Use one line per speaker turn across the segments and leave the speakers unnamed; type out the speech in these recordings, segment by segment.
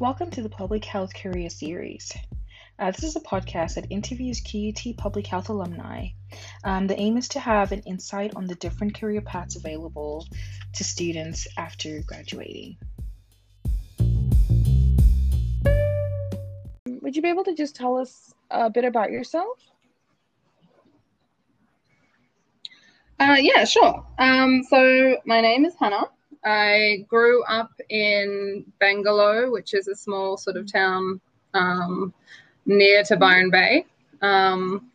Welcome to the Public Health Career Series. Uh, this is a podcast that interviews QUT Public Health alumni. Um, the aim is to have an insight on the different career paths available to students after graduating. Would you be able to just tell us a bit about yourself?
Uh, yeah, sure. Um, so my name is Hannah. I grew up in Bangalow, which is a small sort of town um, near to Byron Bay. Um,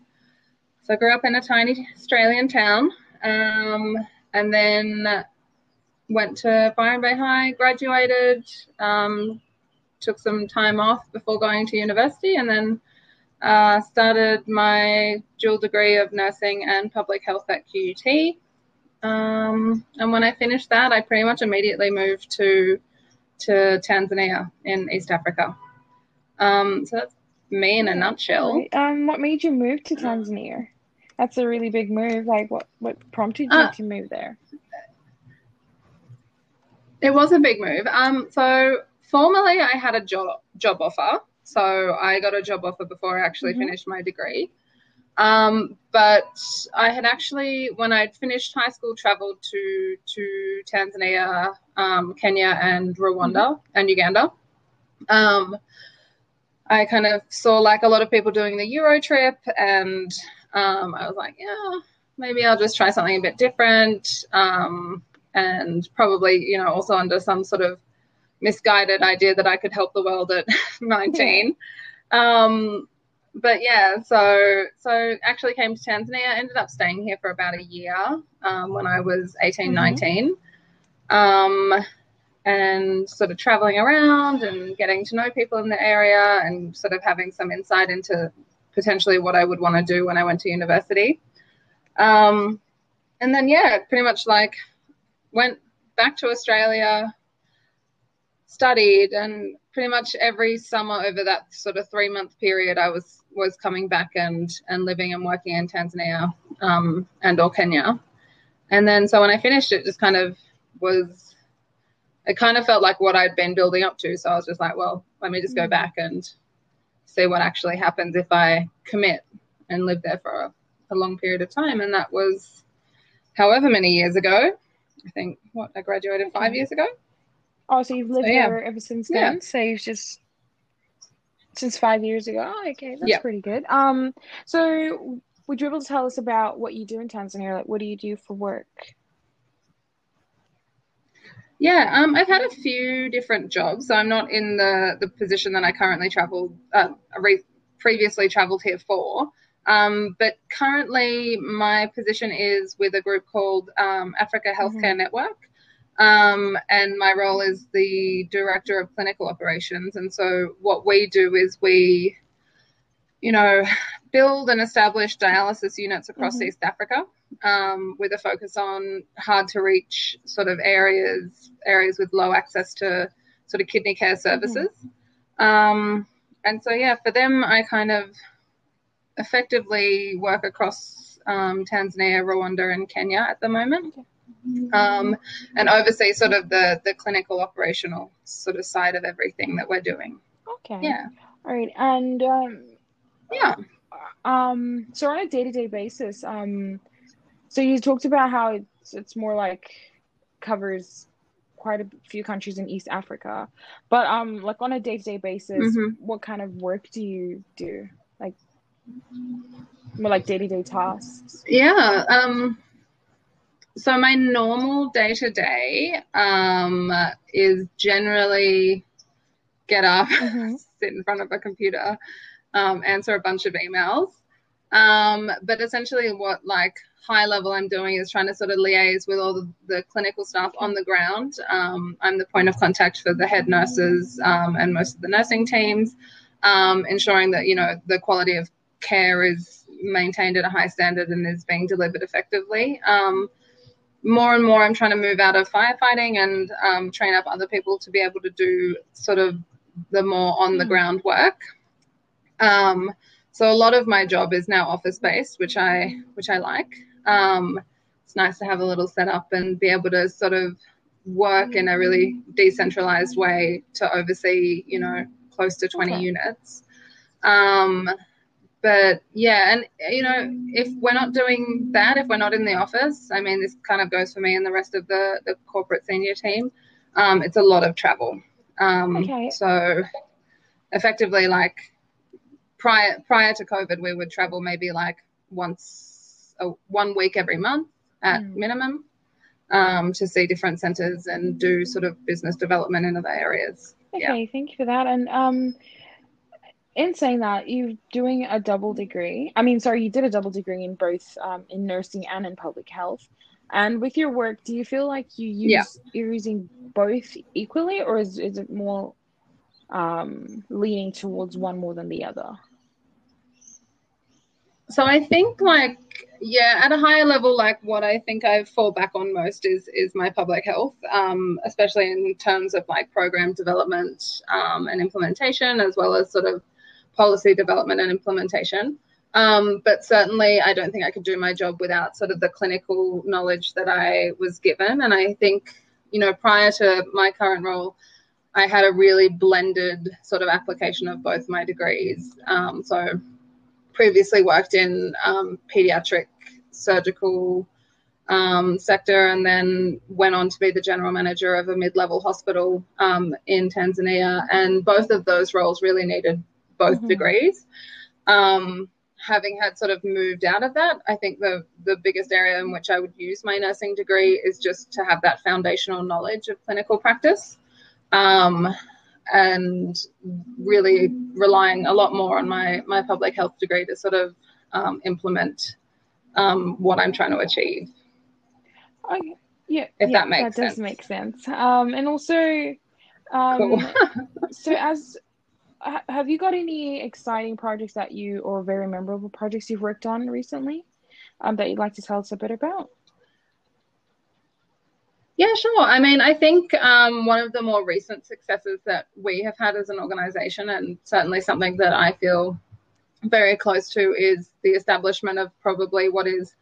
so I grew up in a tiny Australian town, um, and then went to Byron Bay High, graduated, um, took some time off before going to university, and then uh, started my dual degree of nursing and public health at QUT. Um, and when I finished that, I pretty much immediately moved to to Tanzania in East Africa. Um, so that's me in a nutshell.
Um, what made you move to Tanzania? That's a really big move. Like, what what prompted you
Uh,
to move there?
It was a big move. Um, so formally, I had a job job offer. So I got a job offer before I actually
Mhm.
finished my degree. Um, but I had actually, when I'd finished high school, traveled to to Tanzania, um, Kenya, and Rwanda and Uganda. Um, I kind of saw like a lot of people doing the Euro trip, and um, I was like, yeah, maybe I'll just try something a bit different. Um, and probably, you know, also under some sort of misguided idea that I could help the world at 19. Um, but yeah, so so actually came to Tanzania. Ended up staying here for about a year um, when I was 18,
Mhm.
19. Um, and sort of traveling around and getting to know people in the area and sort of having some insight into potentially what I would want to do when I went to university. Um, and then, yeah, pretty much like went back to Australia, studied, and pretty much every summer over that sort of three month period, I was was coming back and and living and working in Tanzania um, and or Kenya. And then, so when I finished, it just kind of was. It kind of felt like what I'd been building up to. So I was just like, well, let me just go
Mhm.
back and see what actually happens if I commit and live there for a, a long period of time. And that was however many years ago. I think what I graduated five years ago.
Oh, so you've lived
So, yeah.
there ever since
Yeah.
then? So you've just since five years ago. Oh, okay, that's pretty good. Um, so would you be able to tell us about what you do in Tanzania? Like, what do you do for work?
Yeah, um, I've had a few different jobs. So I'm not in the the position that I currently traveled, uh, re- previously traveled here for. Um, but currently, my position is with a group called um, Africa Healthcare Network. Um, and my role is the director of clinical operations. And so, what we do is we, you know, build and establish dialysis units across
Mhm.
East Africa um, with a focus on hard to reach sort of areas, areas with low access to sort of kidney care services. Um, and so, yeah, for them, I kind of effectively work across um, Tanzania, Rwanda, and Kenya at the moment um, and oversee sort of the the clinical operational sort of side of everything that we're doing.
Okay.
Yeah,
All right. And um,
yeah,
um, so on a day-to-day basis, um, so you talked about how it's it's more like covers quite a few countries in East Africa, but um, like on a day-to-day basis,
Mhm.
what kind of work do you do? Like more like day-to-day tasks.
yeah. Um, so my normal day to day um is generally get up,
Mhm.
sit in front of a computer, um, answer a bunch of emails. Um, but essentially, what like high level I'm doing is trying to sort of liaise with all the, the clinical staff on the ground. Um, I'm the point of contact for the head nurses um, and most of the nursing teams, um, ensuring that you know the quality of care is maintained at a high standard and is being delivered effectively. Um, more and more, I'm trying to move out of firefighting and um, train up other people to be able to do sort of the more on the
Mm.
ground work. Um, so a lot of my job is now office based, which I which I like. Um, it's nice to have a little setup and be able to sort of work in a really decentralized way to oversee, you know, close to 20 okay. units. But yeah, and you know, if we're not doing that, if we're not in the office, I mean, this kind of goes for me and the rest of the the corporate senior team. Um, it's a lot of travel. Um, okay. So effectively, like prior prior to COVID, we would travel maybe like once a, one week every month at mm. minimum um, to see different centres and do sort of business development in other areas.
Okay, yeah. thank you for that. And um, in saying that, you're doing a double degree. I mean, sorry, you did a double degree in both um, in nursing and in public health. And with your work, do you feel like you use yeah. you're using both equally, or is is it more um, leaning towards one more than the other?
So I think like yeah, at a higher level, like what I think I fall back on most is is my public health, um, especially in terms of like program development um, and implementation, as well as sort of policy development and implementation. Um, but certainly, I don't think I could do my job without sort of the clinical knowledge that I was given. And I think, you know, prior to my current role, I had a really blended sort of application of both my degrees. Um, so, previously worked in um, pediatric surgical um, sector and then went on to be the general manager of a mid-level hospital um, in Tanzania. And both of those roles really needed both mm-hmm. degrees. Um, having had sort of moved out of that, I think the the biggest area in which I would use my nursing degree is just to have that foundational knowledge of clinical practice. Um, and really relying a lot more on my my public health degree to sort of um, implement um, what I'm trying to achieve.
Okay. Yeah, if yeah, that makes sense. that sense. does make sense. Um, and also, um, cool. so as have you got any exciting projects that you or very memorable projects you've worked on recently um, that you'd like to tell us a bit about?
Yeah, sure. I mean, I think um, one of the more recent successes that we have had as an organization, and certainly something that I feel very close to, is the establishment of probably what is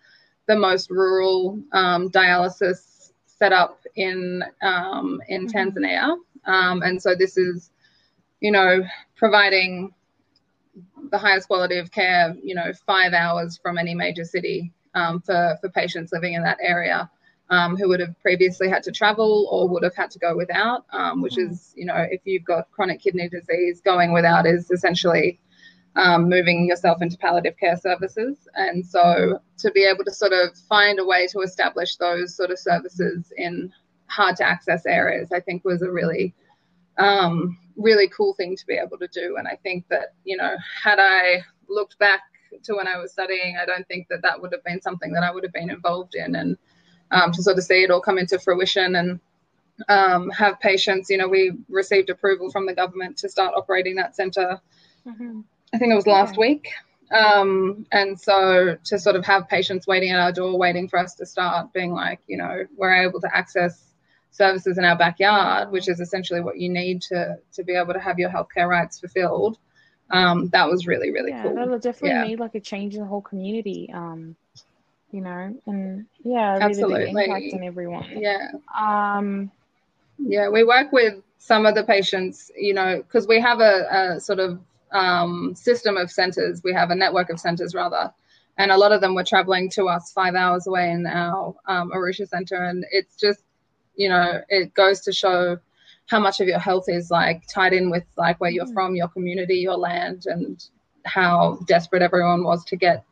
the most rural um, dialysis setup in um, in mm-hmm. Tanzania. Um, and so this is you know, providing the highest quality of care, you know, five hours from any major city um, for, for patients living in that area um, who would have previously had to travel or would have had to go without, um, which mm. is, you know, if you've got chronic kidney disease, going without is essentially um, moving yourself into palliative care services. And so to be able to sort of find a way to establish those sort of services in hard to access areas, I think was a really um, really cool thing to be able to do. And I think that, you know, had I looked back to when I was studying, I don't think that that would have been something that I would have been involved in. And um, to sort of see it all come into fruition and um, have patients, you know, we received approval from the government to start operating that center. Mm-hmm. I think it was last week. Um, and so to sort of have patients waiting at our door, waiting for us to start, being like, you know, we're able to access services in our backyard, which is essentially what you need to to be able to have your healthcare rights fulfilled. Um, that was really really
yeah,
cool.
That'll definitely yeah. made like a change in the whole community. Um, you know, and yeah, Absolutely. impact on everyone.
Yeah.
Um,
yeah, we work with some of the patients, you know, because we have a, a sort of um, system of centers. We have a network of centers rather, and a lot of them were traveling to us five hours away in our um, Arusha center, and it's just you know, it goes to show how much of your health is like tied in with like where you're mm. from, your community, your land, and how desperate everyone was to get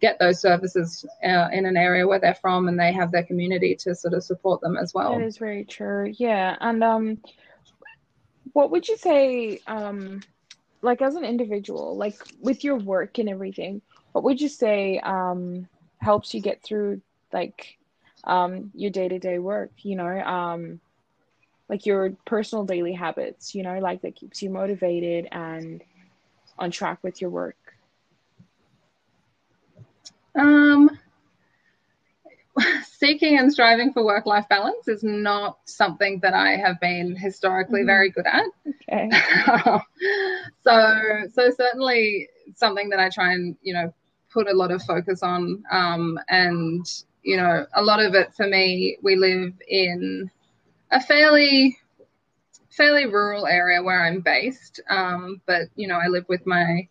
get those services uh, in an area where they're from and they have their community to sort of support them as well.
That is very true. Yeah. And um what would you say um like as an individual, like with your work and everything, what would you say um helps you get through like um, your day to day work, you know, um, like your personal daily habits, you know, like that keeps you motivated and on track with your work?
Um, seeking and striving for work life balance is not something that I have been historically mm-hmm. very good at.
Okay.
so, so certainly something that I try and, you know, put a lot of focus on um, and you know, a lot of it for me, we live in a fairly fairly rural area where I'm based. Um, but you know, I live with my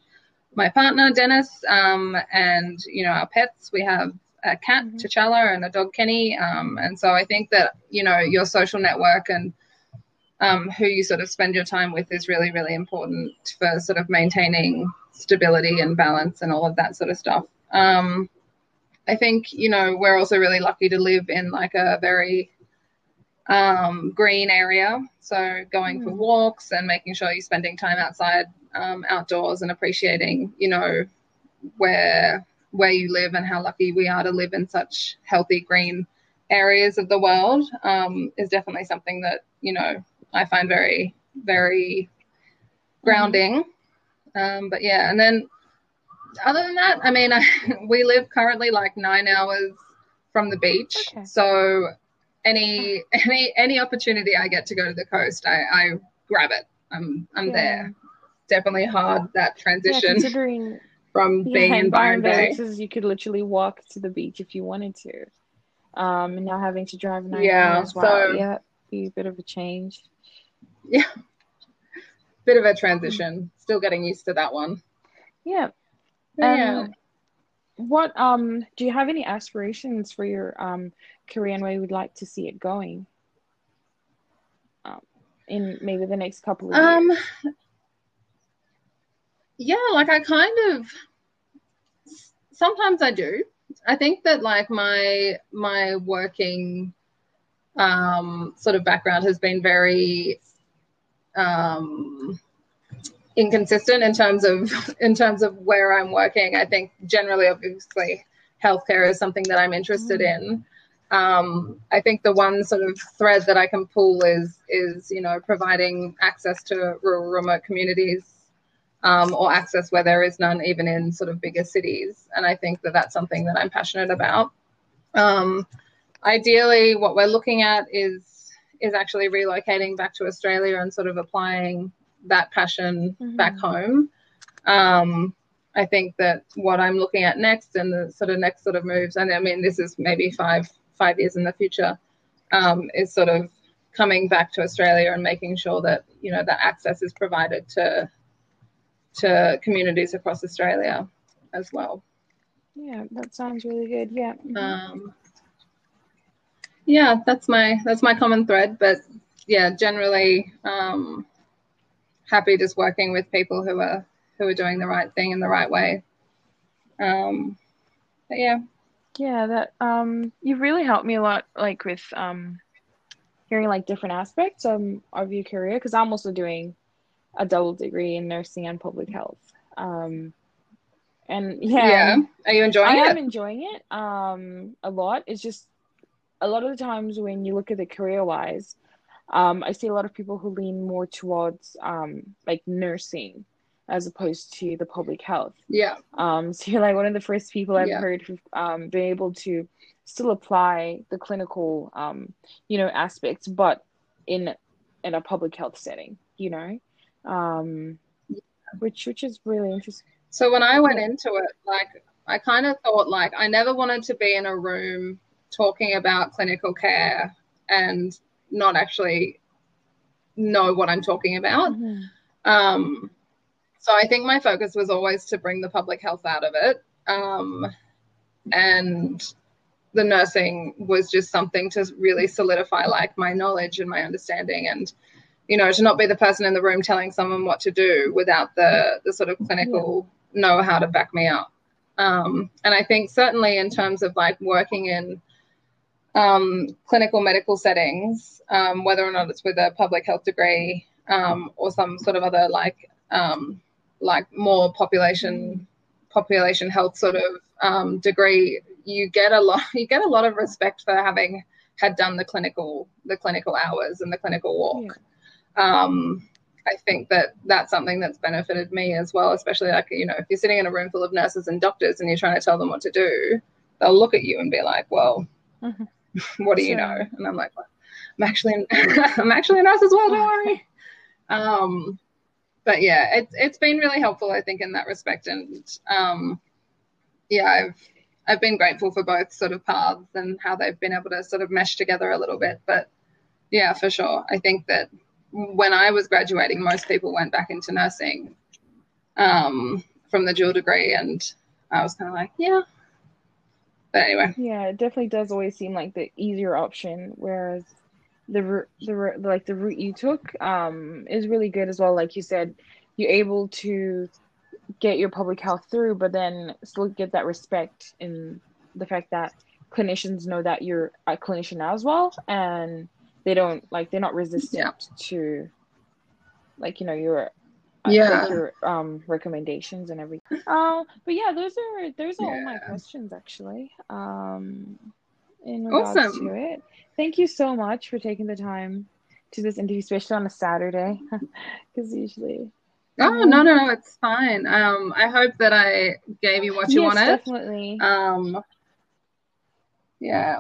my partner Dennis, um, and you know our pets. We have a cat mm-hmm. T'Challa and a dog Kenny, um, and so I think that you know your social network and um, who you sort of spend your time with is really really important for sort of maintaining stability and balance and all of that sort of stuff. I think you know we're also really lucky to live in like a very um, green area. So going mm. for walks and making sure you're spending time outside, um, outdoors, and appreciating, you know, where where you live and how lucky we are to live in such healthy green areas of the world um, is definitely something that you know I find very very grounding. Mm. but yeah, and then other than that, I mean, I, we live currently like nine hours from the beach, okay. so any any any opportunity I get to go to the coast, I, I grab it. I'm I'm yeah. there. Definitely hard that transition. Yeah, considering from being in Byron Bay,
Bay you could literally walk to the beach if you wanted to. Um, and now having to drive nine
yeah,
hours, wow, so, yeah, be a bit of a change.
Yeah, bit of a transition. Still getting used to that one.
Yeah. Yeah. What um do you have any aspirations for your um career and where you would like to see it going? Um, in maybe the next couple of um, years.
Yeah, like I kind of sometimes I do. I think that like my my working um sort of background has been very um inconsistent in terms of in terms of where I'm working. I think generally, obviously, healthcare is something that I'm interested mm. in. Um, I think the one sort of thread that I can pull is is you know providing access to rural remote communities um, or access where there is none, even in sort of bigger cities. And I think that that's something that I'm passionate about. Um, ideally, what we're looking at is is actually relocating back to Australia and sort of applying that passion mm-hmm. back home. Um, I think that what I'm looking at next and the sort of next sort of moves, and I mean, this is maybe five five years in the future, um, is sort of coming back to Australia and making sure that you know that access is provided to to communities across Australia as well.
Yeah, that sounds really good. Yeah. Mm-hmm. Um,
yeah, that's my that's my common thread, but yeah, generally, um, happy just working with people who are who are doing the right thing in the right way. Um, but yeah.
Yeah, that um, you've really helped me a lot, like with um, hearing like different aspects um, of your career, because I'm also doing a double degree in nursing and public health. Um, and yeah,
yeah, are you enjoying
I
it?
I am enjoying it um, a lot. It's just a lot of the times when you look at it career wise, um, I see a lot of people who lean more towards um, like nursing as opposed to the public health.
Yeah.
Um, so you're like one of the first people I've yeah. heard who've um, been able to still apply the clinical, um, you know, aspects, but in in a public health setting, you know, um, which which is really interesting.
So when I went into it, like I kind of thought like I never wanted to be in a room talking about clinical care and not actually know what I'm talking about. Mm-hmm. Um, so I think my focus was always to bring the public health out of it. Um, and the nursing was just something to really solidify like my knowledge and my understanding and you know to not be the person in the room telling someone what to do without the the sort of clinical know how to back me up um, and i think certainly in terms of like working in um, clinical medical settings, um, whether or not it's with a public health degree um, or some sort of other like um, like more population population health sort of um, degree, you get a lot you get a lot of respect for having had done the clinical the clinical hours and the clinical walk. Yeah. Um, I think that that's something that's benefited me as well, especially like you know if you're sitting in a room full of nurses and doctors and you're trying to tell them what to do, they'll look at you and be like, well. Mm-hmm what do you know? And I'm like, I'm actually, I'm actually a nurse as well. Don't worry. Um, but yeah, it's it's been really helpful, I think, in that respect. And um, yeah, I've I've been grateful for both sort of paths and how they've been able to sort of mesh together a little bit. But yeah, for sure. I think that when I was graduating, most people went back into nursing um, from the dual degree, and I was kind of like, yeah. But anyway,
Yeah, it definitely does always seem like the easier option, whereas the the like the route you took um is really good as well. Like you said, you're able to get your public health through, but then still get that respect in the fact that clinicians know that you're a clinician as well, and they don't like they're not resistant to like you know your like
Yeah.
your um recommendations and everything. Uh, but yeah, those are those are all my questions actually. Um, in regards
Awesome.
to it. Thank you so much for taking the time to this interview, especially on a Saturday, because usually.
oh no, no, no, it's fine. Um, I hope that I gave you what you
yes,
wanted.
definitely.
Um, yeah.